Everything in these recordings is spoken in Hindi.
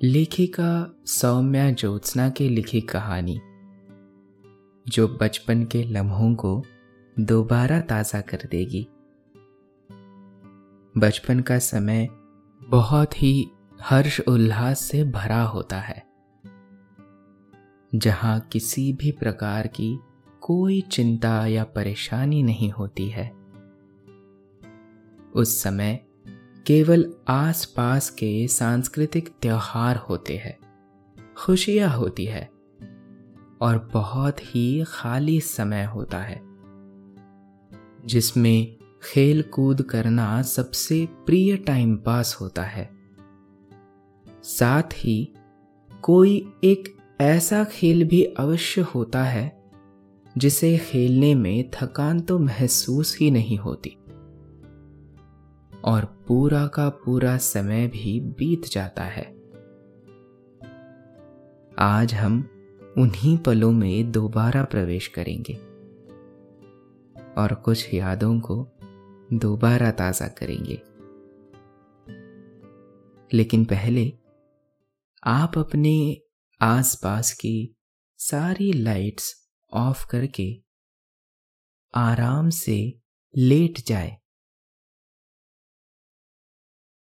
लेखिका सौम्या ज्योत्सना की लिखी कहानी, जो बचपन के लम्हों को दोबारा ताज़ा कर देगी। बचपन का समय बहुत ही हर्ष उल्लास से भरा होता है, जहाँ किसी भी प्रकार की कोई चिंता या परेशानी नहीं होती है। उस समय केवल आसपास के सांस्कृतिक त्योहार होते हैं, खुशियाँ होती है, और बहुत ही खाली समय होता है, जिसमें खेल कूद करना सबसे प्रिय टाइम पास होता है। साथ ही कोई एक ऐसा खेल भी अवश्य होता है, जिसे खेलने में थकान तो महसूस ही नहीं होती। और पूरा का पूरा समय भी बीत जाता है। आज हम उन्हीं पलों में दोबारा प्रवेश करेंगे और कुछ यादों को दोबारा ताज़ा करेंगे। लेकिन पहले आप अपने आसपास की सारी लाइट्स ऑफ़ करके आराम से लेट जाए।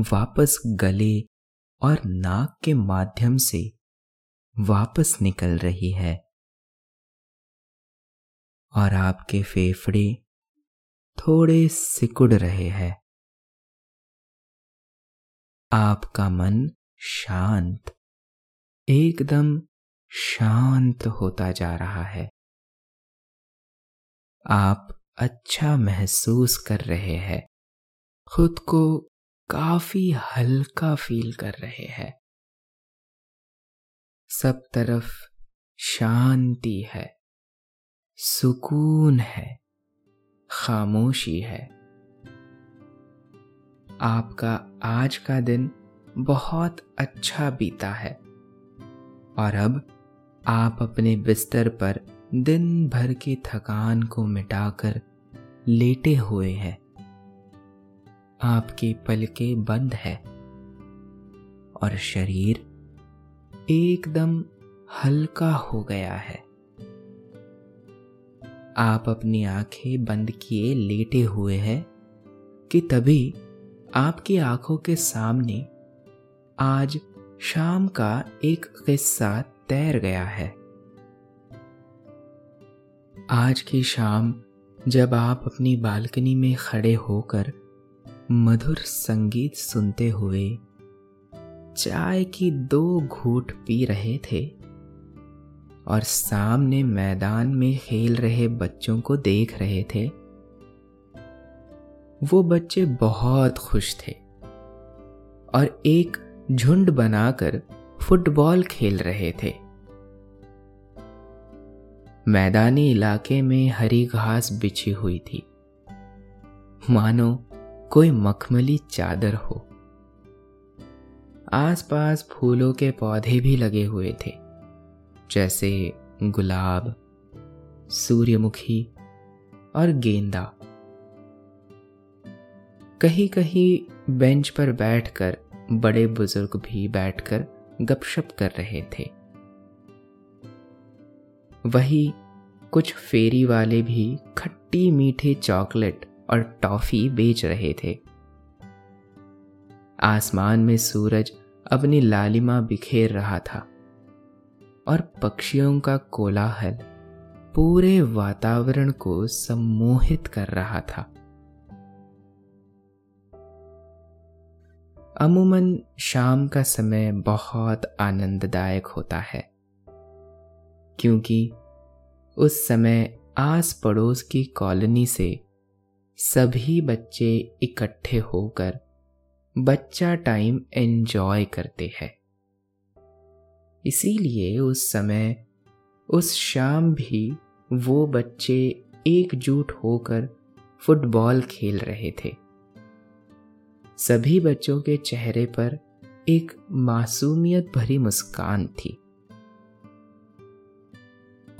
वापस गले और नाक के माध्यम से वापस निकल रही है। और आपके फेफड़े थोड़े सिकुड़ रहे हैं। आपका मन शांत, एकदम शांत होता जा रहा है। आप अच्छा महसूस कर रहे हैं। खुद को काफ़ी हल्का फील कर रहे हैं। सब तरफ़ शांति है, सुकून है, खामोशी है। आपका आज का दिन बहुत अच्छा बीता है, और अब आप अपने बिस्तर पर दिन भर की थकान को मिटाकर लेटे हुए हैं। आपकी पलकें बंद है। और शरीर एकदम हल्का हो गया है। आप अपनी आँखें बंद किए लेटे हुए हैं कि तभी आपकी आँखों के सामने आज शाम का एक किस्सा तैर गया है। आज की शाम जब आप अपनी बालकनी में खड़े होकर मधुर संगीत सुनते हुए चाय की दो घूट पी रहे थे और सामने मैदान में खेल रहे बच्चों को देख रहे थे। वो बच्चे बहुत खुश थे और एक झुंड बनाकर फुटबॉल खेल रहे थे। मैदानी इलाके में हरी घास बिछी हुई थी। मानो कोई मखमली चादर हो। आसपास फूलों के पौधे भी लगे हुए थे, जैसे गुलाब, सूर्यमुखी और गेंदा। कहीं कहीं बेंच पर बैठकर बड़े बुज़ुर्ग भी बैठकर गपशप कर रहे थे। वही कुछ फेरी वाले भी खट्टी मीठे चॉकलेट और टॉफी बेच रहे थे। आसमान में सूरज अपनी लालिमा बिखेर रहा था और पक्षियों का कोलाहल पूरे वातावरण को सम्मोहित कर रहा था। अमूमन शाम का समय बहुत आनंददायक होता है, क्योंकि उस समय आस पड़ोस की कॉलोनी से सभी बच्चे इकट्ठे होकर बच्चा टाइम एंजॉय करते हैं। इसीलिए उस समय, उस शाम भी वो बच्चे एकजुट होकर फुटबॉल खेल रहे थे। सभी बच्चों के चेहरे पर एक मासूमियत भरी मुस्कान थी।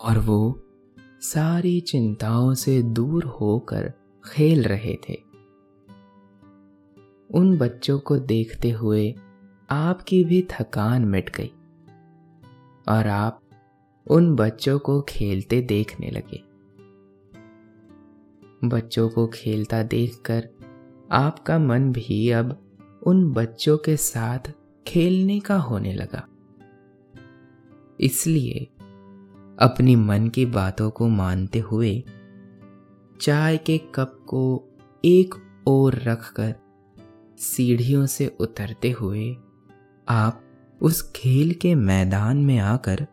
और वो सारी चिंताओं से दूर होकर खेल रहे थे। उन बच्चों को देखते हुए आपकी भी थकान मिट गई और आप उन बच्चों को खेलते देखने लगे। बच्चों को खेलता देखकर आपका मन भी अब उन बच्चों के साथ खेलने का होने लगा। इसलिए अपनी मन की बातों को मानते हुए चाय के कप को एक ओर रखकर सीढ़ियों से उतरते हुए आप उस खेल के मैदान में आकर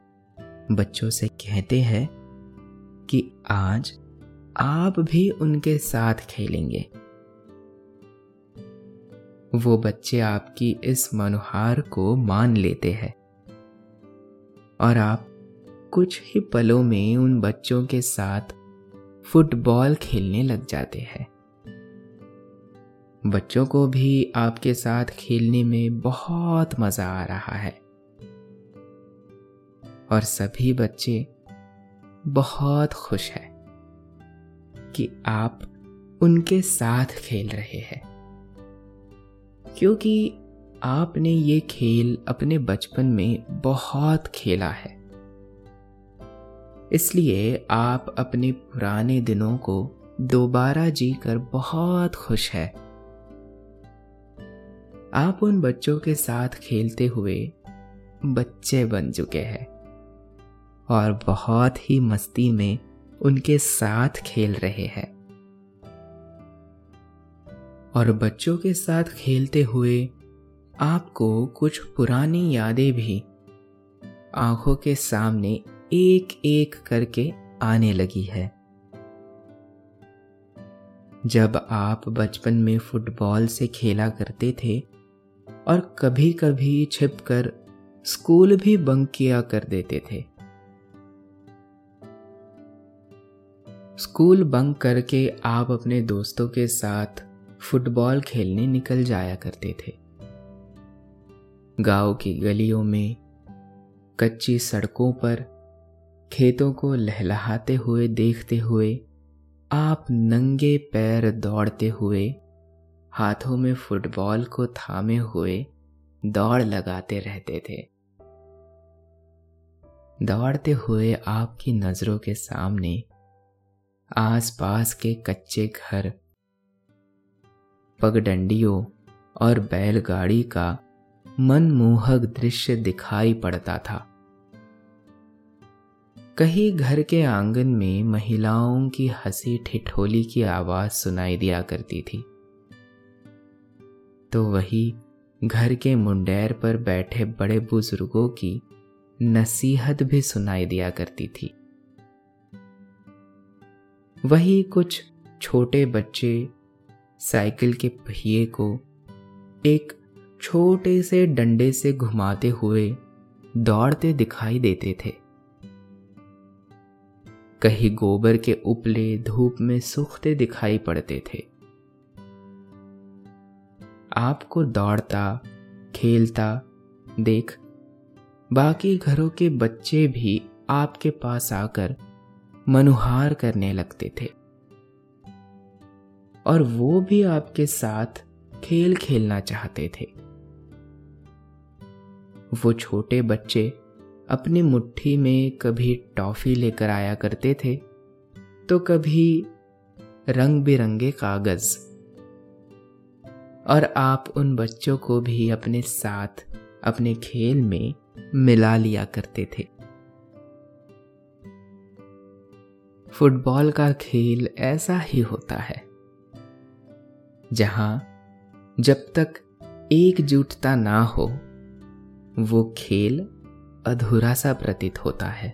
बच्चों से कहते हैं कि आज आप भी उनके साथ खेलेंगे। वो बच्चे आपकी इस मनोहार को मान लेते हैं और आप कुछ ही पलों में उन बच्चों के साथ फुटबॉल खेलने लग जाते हैं। बच्चों को भी आपके साथ खेलने में बहुत मज़ा आ रहा है। और सभी बच्चे बहुत खुश हैं कि आप उनके साथ खेल रहे हैं। क्योंकि आपने ये खेल अपने बचपन में बहुत खेला है। इसलिए आप अपने पुराने दिनों को दोबारा जीकर बहुत खुश है। आप उन बच्चों के साथ खेलते हुए बच्चे बन चुके हैं और बहुत ही मस्ती में उनके साथ खेल रहे हैं। और बच्चों के साथ खेलते हुए आपको कुछ पुरानी यादें भी आँखों के सामने एक एक करके आने लगी है। जब आप बचपन में फुटबॉल से खेला करते थे और कभी कभी छिपकर स्कूल भी बंक किया कर देते थे। स्कूल बंक करके आप अपने दोस्तों के साथ फुटबॉल खेलने निकल जाया करते थे। गाँव की गलियों में, कच्ची सड़कों पर खेतों को लहलहाते हुए देखते हुए, आप नंगे पैर दौड़ते हुए, हाथों में फुटबॉल को थामे हुए दौड़ लगाते रहते थे। दौड़ते हुए आपकी नज़रों के सामने, आसपास के कच्चे घर, पगडंडियों और बैलगाड़ी का मनमोहक दृश्य दिखाई पड़ता था। कहीं घर के आँगन में महिलाओं की हँसी ठिठोली की आवाज़ सुनाई दिया करती थी। तो वही घर के मुंडेर पर बैठे बड़े बुज़ुर्गों की नसीहत भी सुनाई दिया करती थी। वही कुछ छोटे बच्चे साइकिल के पहिए को एक छोटे से डंडे से घुमाते हुए दौड़ते दिखाई देते थे। कहीं गोबर के उपले धूप में सूखते दिखाई पड़ते थे। आपको दौड़ता, खेलता, देख, बाकी घरों के बच्चे भी आपके पास आकर मनुहार करने लगते थे। और वो भी आपके साथ खेल खेलना चाहते थे। वो छोटे बच्चे अपनी मुट्ठी में कभी टॉफी लेकर आया करते थे तो कभी रंग बिरंगे कागज़। और आप उन बच्चों को भी अपने साथ, अपने खेल में मिला लिया करते थे। फुटबॉल का खेल ऐसा ही होता है, जहाँ जब तक एकजुटता ना हो, वो खेल अधूरा सा प्रतीत होता है।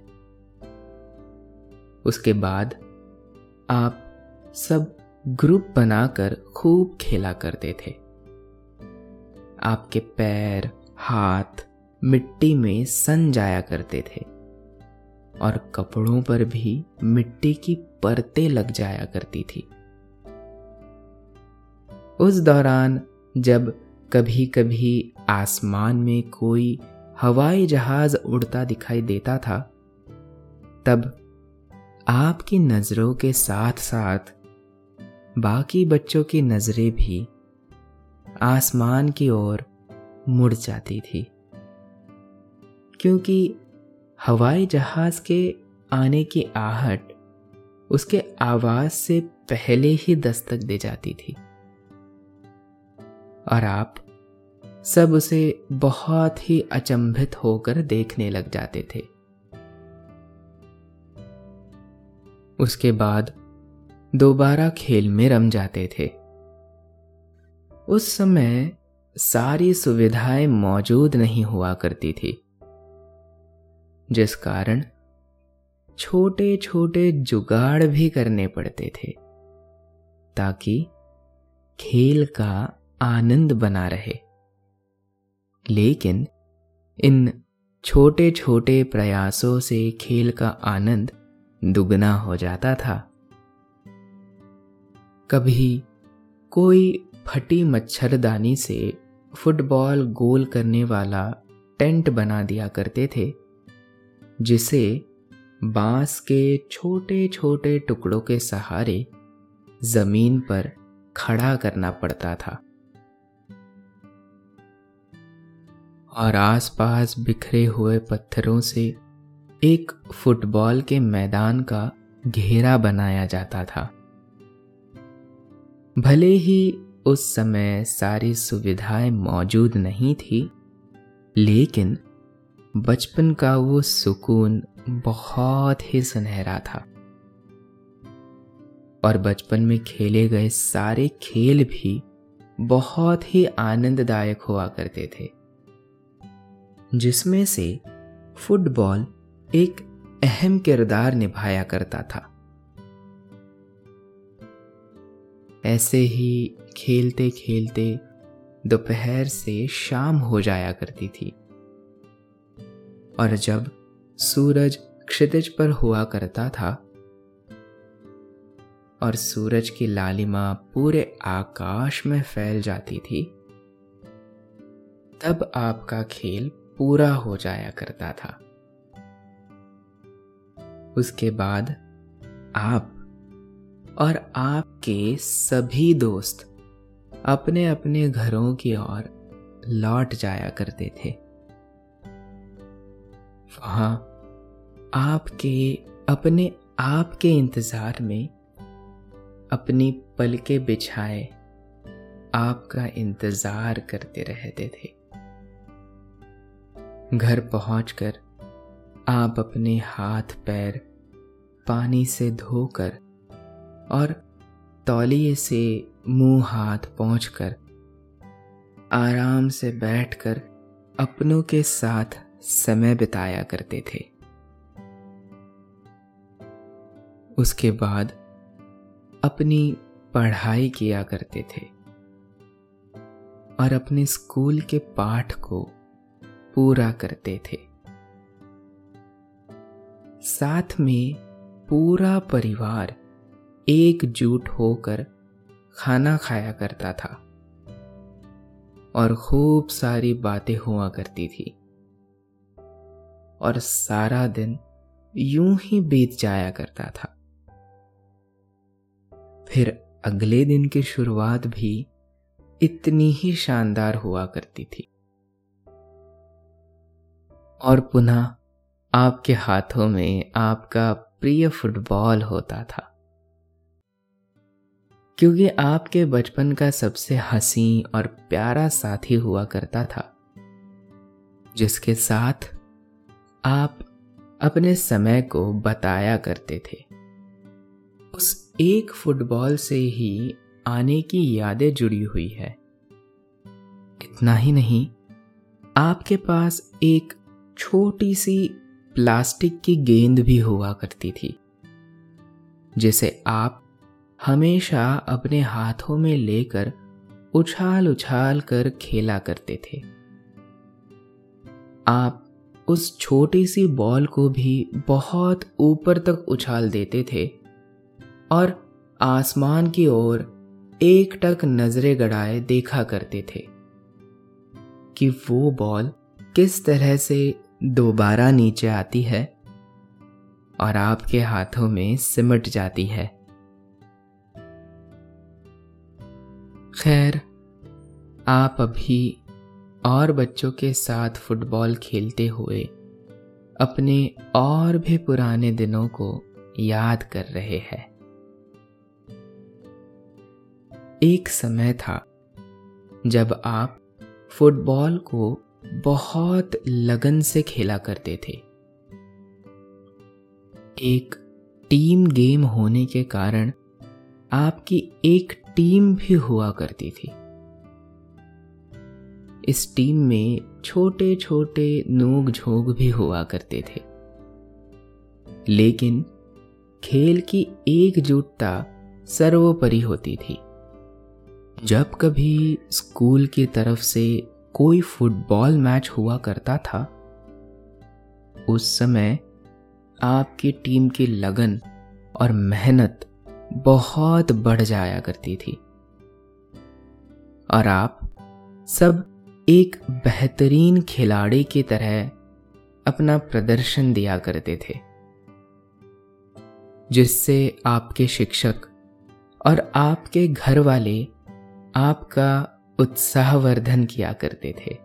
उसके बाद आप सब ग्रुप बनाकर खूब खेला करते थे। आपके पैर, हाथ, मिट्टी में सन जाया करते थे और कपड़ों पर भी मिट्टी की परतें लग जाया करती थी। उस दौरान जब कभी कभी आसमान में कोई हवाई जहाज़ उड़ता दिखाई देता था। तब आपकी नज़रों के साथ साथ बाकी बच्चों की नज़रें भी आसमान की ओर मुड़ जाती थी। क्योंकि हवाई जहाज़ के आने की आहट उसके आवाज़ से पहले ही दस्तक दे जाती थी। और आप सब उसे बहुत ही अचंभित होकर देखने लग जाते थे। उसके बाद दोबारा खेल में रम जाते थे। उस समय सारी सुविधाएँ मौजूद नहीं हुआ करती थी, जिस कारण छोटे छोटे जुगाड़ भी करने पड़ते थे, ताकि खेल का आनंद बना रहे। लेकिन इन छोटे छोटे प्रयासों से खेल का आनंद दुगना हो जाता था। कभी कोई फटी मच्छरदानी से फुटबॉल गोल करने वाला टेंट बना दिया करते थे, जिसे बाँस के छोटे छोटे टुकड़ों के सहारे ज़मीन पर खड़ा करना पड़ता था। और आसपास बिखरे हुए पत्थरों से एक फुटबॉल के मैदान का घेरा बनाया जाता था। भले ही उस समय सारी सुविधाएँ मौजूद नहीं थी, लेकिन बचपन का वो सुकून बहुत ही सुनहरा था। और बचपन में खेले गए सारे खेल भी बहुत ही आनंददायक हुआ करते थे। जिसमें से फुटबॉल एक अहम किरदार निभाया करता था। ऐसे ही खेलते खेलते दोपहर से शाम हो जाया करती थी। और जब सूरज क्षितिज पर हुआ करता था और सूरज की लालिमा पूरे आकाश में फैल जाती थी, तब आपका खेल पूरा हो जाया करता था। उसके बाद आप और आपके सभी दोस्त अपने अपने घरों की ओर लौट जाया करते थे। वहाँ आपके, अपने आप के इंतज़ार में अपनी पलके बिछाए आपका इंतज़ार करते रहते थे। घर पहुंचकर आप अपने हाथ पैर पानी से धोकर और तौलिए से मुँह हाथ पहुंचकर आराम से बैठकर अपनों के साथ समय बिताया करते थे। उसके बाद अपनी पढ़ाई किया करते थे और अपने स्कूल के पाठ को पूरा करते थे। साथ में पूरा परिवार एकजुट होकर खाना खाया करता था और खूब सारी बातें हुआ करती थी। और सारा दिन यूँ ही बीत जाया करता था। फिर अगले दिन की शुरुआत भी इतनी ही शानदार हुआ करती थी। और पुनः आपके हाथों में आपका प्रिय फुटबॉल होता था। क्योंकि आपके बचपन का सबसे हसी और प्यारा साथी हुआ करता था, जिसके साथ आप अपने समय को बताया करते थे। उस एक फुटबॉल से ही आने की यादें जुड़ी हुई है। इतना ही नहीं, आपके पास एक छोटी सी प्लास्टिक की गेंद भी हुआ करती थी, जिसे आप हमेशा अपने हाथों में लेकर उछाल उछाल कर खेला करते थे। आप उस छोटी सी बॉल को भी बहुत ऊपर तक उछाल देते थे और आसमान की ओर एक टक नजरे गड़ाए देखा करते थे कि वो बॉल किस तरह से दोबारा नीचे आती है और आपके हाथों में सिमट जाती है। खैर, आप अभी और बच्चों के साथ फुटबॉल खेलते हुए अपने और भी पुराने दिनों को याद कर रहे हैं। एक समय था जब आप फुटबॉल को बहुत लगन से खेला करते थे। एक टीम गेम होने के कारण आपकी एक टीम भी हुआ करती थी। इस टीम में छोटे छोटे नोक झोंक भी हुआ करते थे। लेकिन खेल की एकजुटता सर्वोपरि होती थी। जब कभी स्कूल की तरफ़ से कोई फुटबॉल मैच हुआ करता था, उस समय आपकी टीम की लगन और मेहनत बहुत बढ़ जाया करती थी। और आप सब एक बेहतरीन खिलाड़ी की तरह अपना प्रदर्शन दिया करते थे, जिससे आपके शिक्षक और आपके घर वाले आपका उत्साहवर्धन किया करते थे।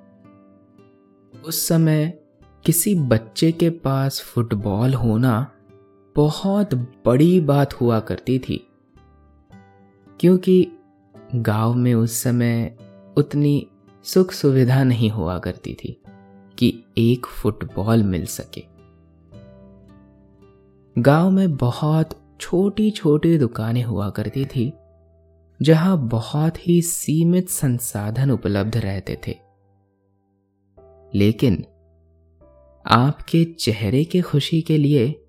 उस समय किसी बच्चे के पास फुटबॉल होना बहुत बड़ी बात हुआ करती थी, क्योंकि गाँव में उस समय उतनी सुख सुविधा नहीं हुआ करती थी कि एक फुटबॉल मिल सके। गाँव में बहुत छोटी छोटी दुकानें हुआ करती थी जहाँ बहुत ही सीमित संसाधन उपलब्ध रहते थे। लेकिन आपके चेहरे के खुशी के लिए,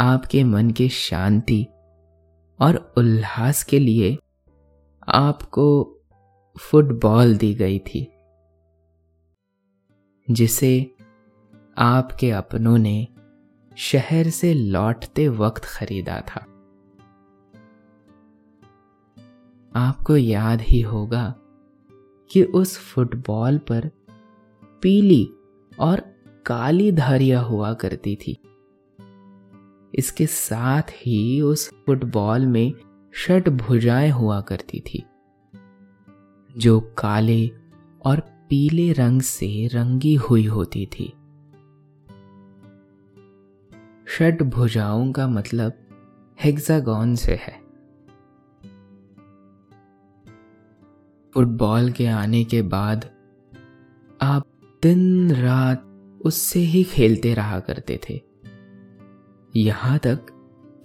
आपके मन की शांति और उल्लास के लिए आपको फुटबॉल दी गई थी, जिसे आपके अपनों ने शहर से लौटते वक्त खरीदा था। आपको याद ही होगा कि उस फुटबॉल पर पीली और काली धारियाँ हुआ करती थी। इसके साथ ही उस फुटबॉल में षट भुजाएँ हुआ करती थी, जो काले और पीले रंग से रंगी हुई होती थी। षट भुजाओं का मतलब हेक्सागोन से है। फुटबॉल के आने के बाद आप दिन रात उससे ही खेलते रहा करते थे। यहाँ तक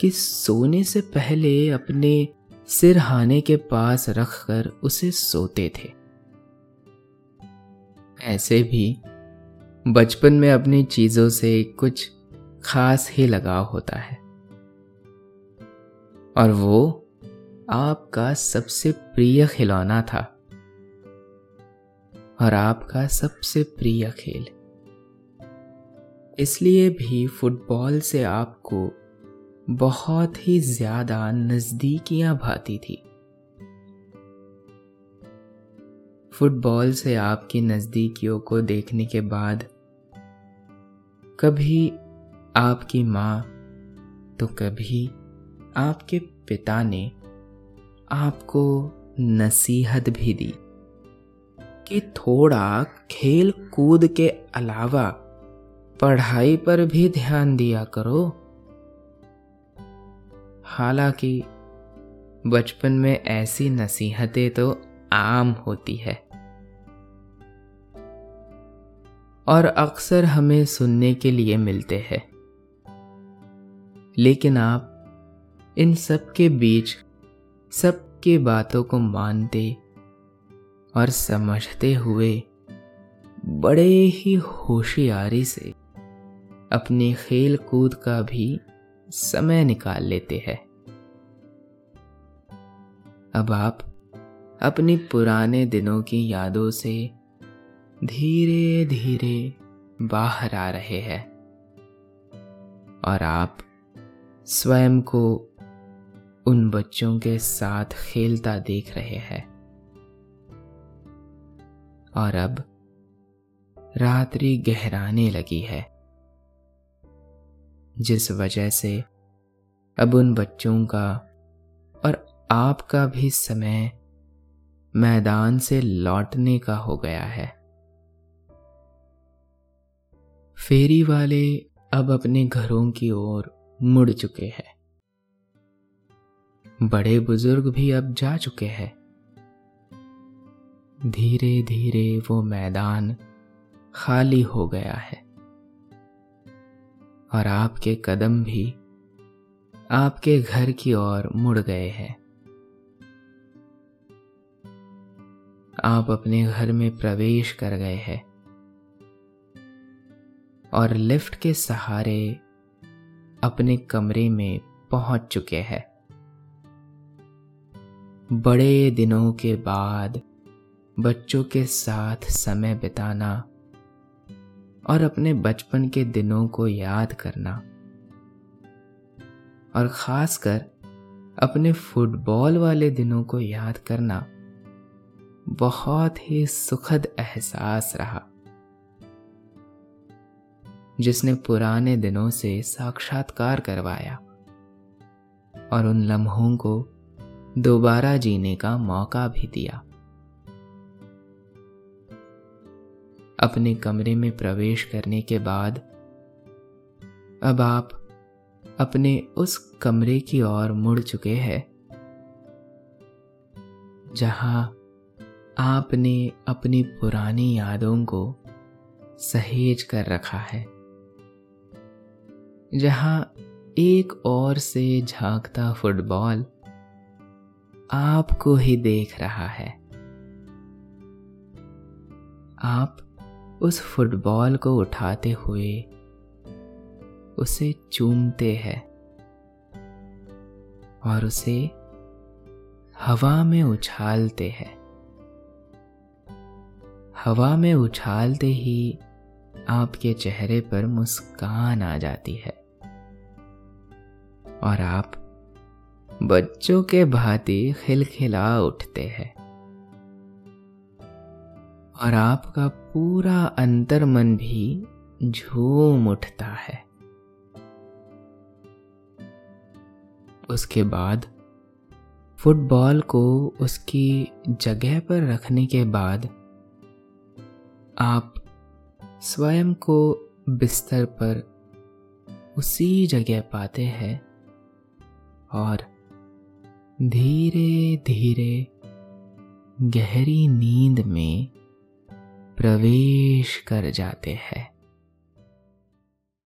कि सोने से पहले अपने सिरहाने के पास रखकर उसे सोते थे। ऐसे भी बचपन में अपनी चीज़ों से कुछ खास ही लगाव होता है। और वो आपका सबसे प्रिय खिलौना था। और आपका सबसे प्रिय खेल। इसलिए भी फुटबॉल से आपको बहुत ही ज़्यादा नजदीकियाँ भाती थी। फुटबॉल से आपकी नजदीकियों को देखने के बाद कभी आपकी माँ तो कभी आपके पिता ने आपको नसीहत भी दी। कि थोड़ा खेल कूद के अलावा पढ़ाई पर भी ध्यान दिया करो। हालाँकि बचपन में ऐसी नसीहतें तो आम होती है। और अक्सर हमें सुनने के लिए मिलते हैं। लेकिन आप इन सब के बीच सबके बातों को मानते और समझते हुए बड़े ही होशियारी से अपने खेल कूद का भी समय निकाल लेते हैं। अब आप अपनी पुराने दिनों की यादों से धीरे धीरे बाहर आ रहे हैं और आप स्वयं को उन बच्चों के साथ खेलता देख रहे हैं। और अब रात्रि गहराने लगी है। जिस वजह से अब उन बच्चों का और आपका भी समय मैदान से लौटने का हो गया है। फेरी वाले अब अपने घरों की ओर मुड़ चुके हैं। बड़े बुज़ुर्ग भी अब जा चुके हैं। धीरे धीरे वो मैदान खाली हो गया है। और आपके कदम भी आपके घर की ओर मुड़ गए हैं। आप अपने घर में प्रवेश कर गए हैं। और लिफ्ट के सहारे अपने कमरे में पहुँच चुके हैं। बड़े दिनों के बाद बच्चों के साथ समय बिताना और अपने बचपन के दिनों को याद करना और खासकर अपने फुटबॉल वाले दिनों को याद करना बहुत ही सुखद एहसास रहा। जिसने पुराने दिनों से साक्षात्कार करवाया और उन लम्हों को दोबारा जीने का मौका भी दिया। अपने कमरे में प्रवेश करने के बाद, अब आप अपने उस कमरे की ओर मुड़ चुके हैं, जहाँ आपने अपनी पुरानी यादों को सहेज कर रखा है, जहाँ एक और से झांकता फुटबॉल आपको ही देख रहा है। आप उस फुटबॉल को उठाते हुए उसे चूमते हैं और उसे हवा में उछालते हैं। हवा में उछालते ही आपके चेहरे पर मुस्कान आ जाती है और आप बच्चों के भांति खिलखिला उठते हैं। और आपका पूरा अंतर मन भी झूम उठता है। उसके बाद फुटबॉल को उसकी जगह पर रखने के बाद आप स्वयं को बिस्तर पर उसी जगह पाते हैं और धीरे धीरे गहरी नींद में प्रवेश कर जाते हैं।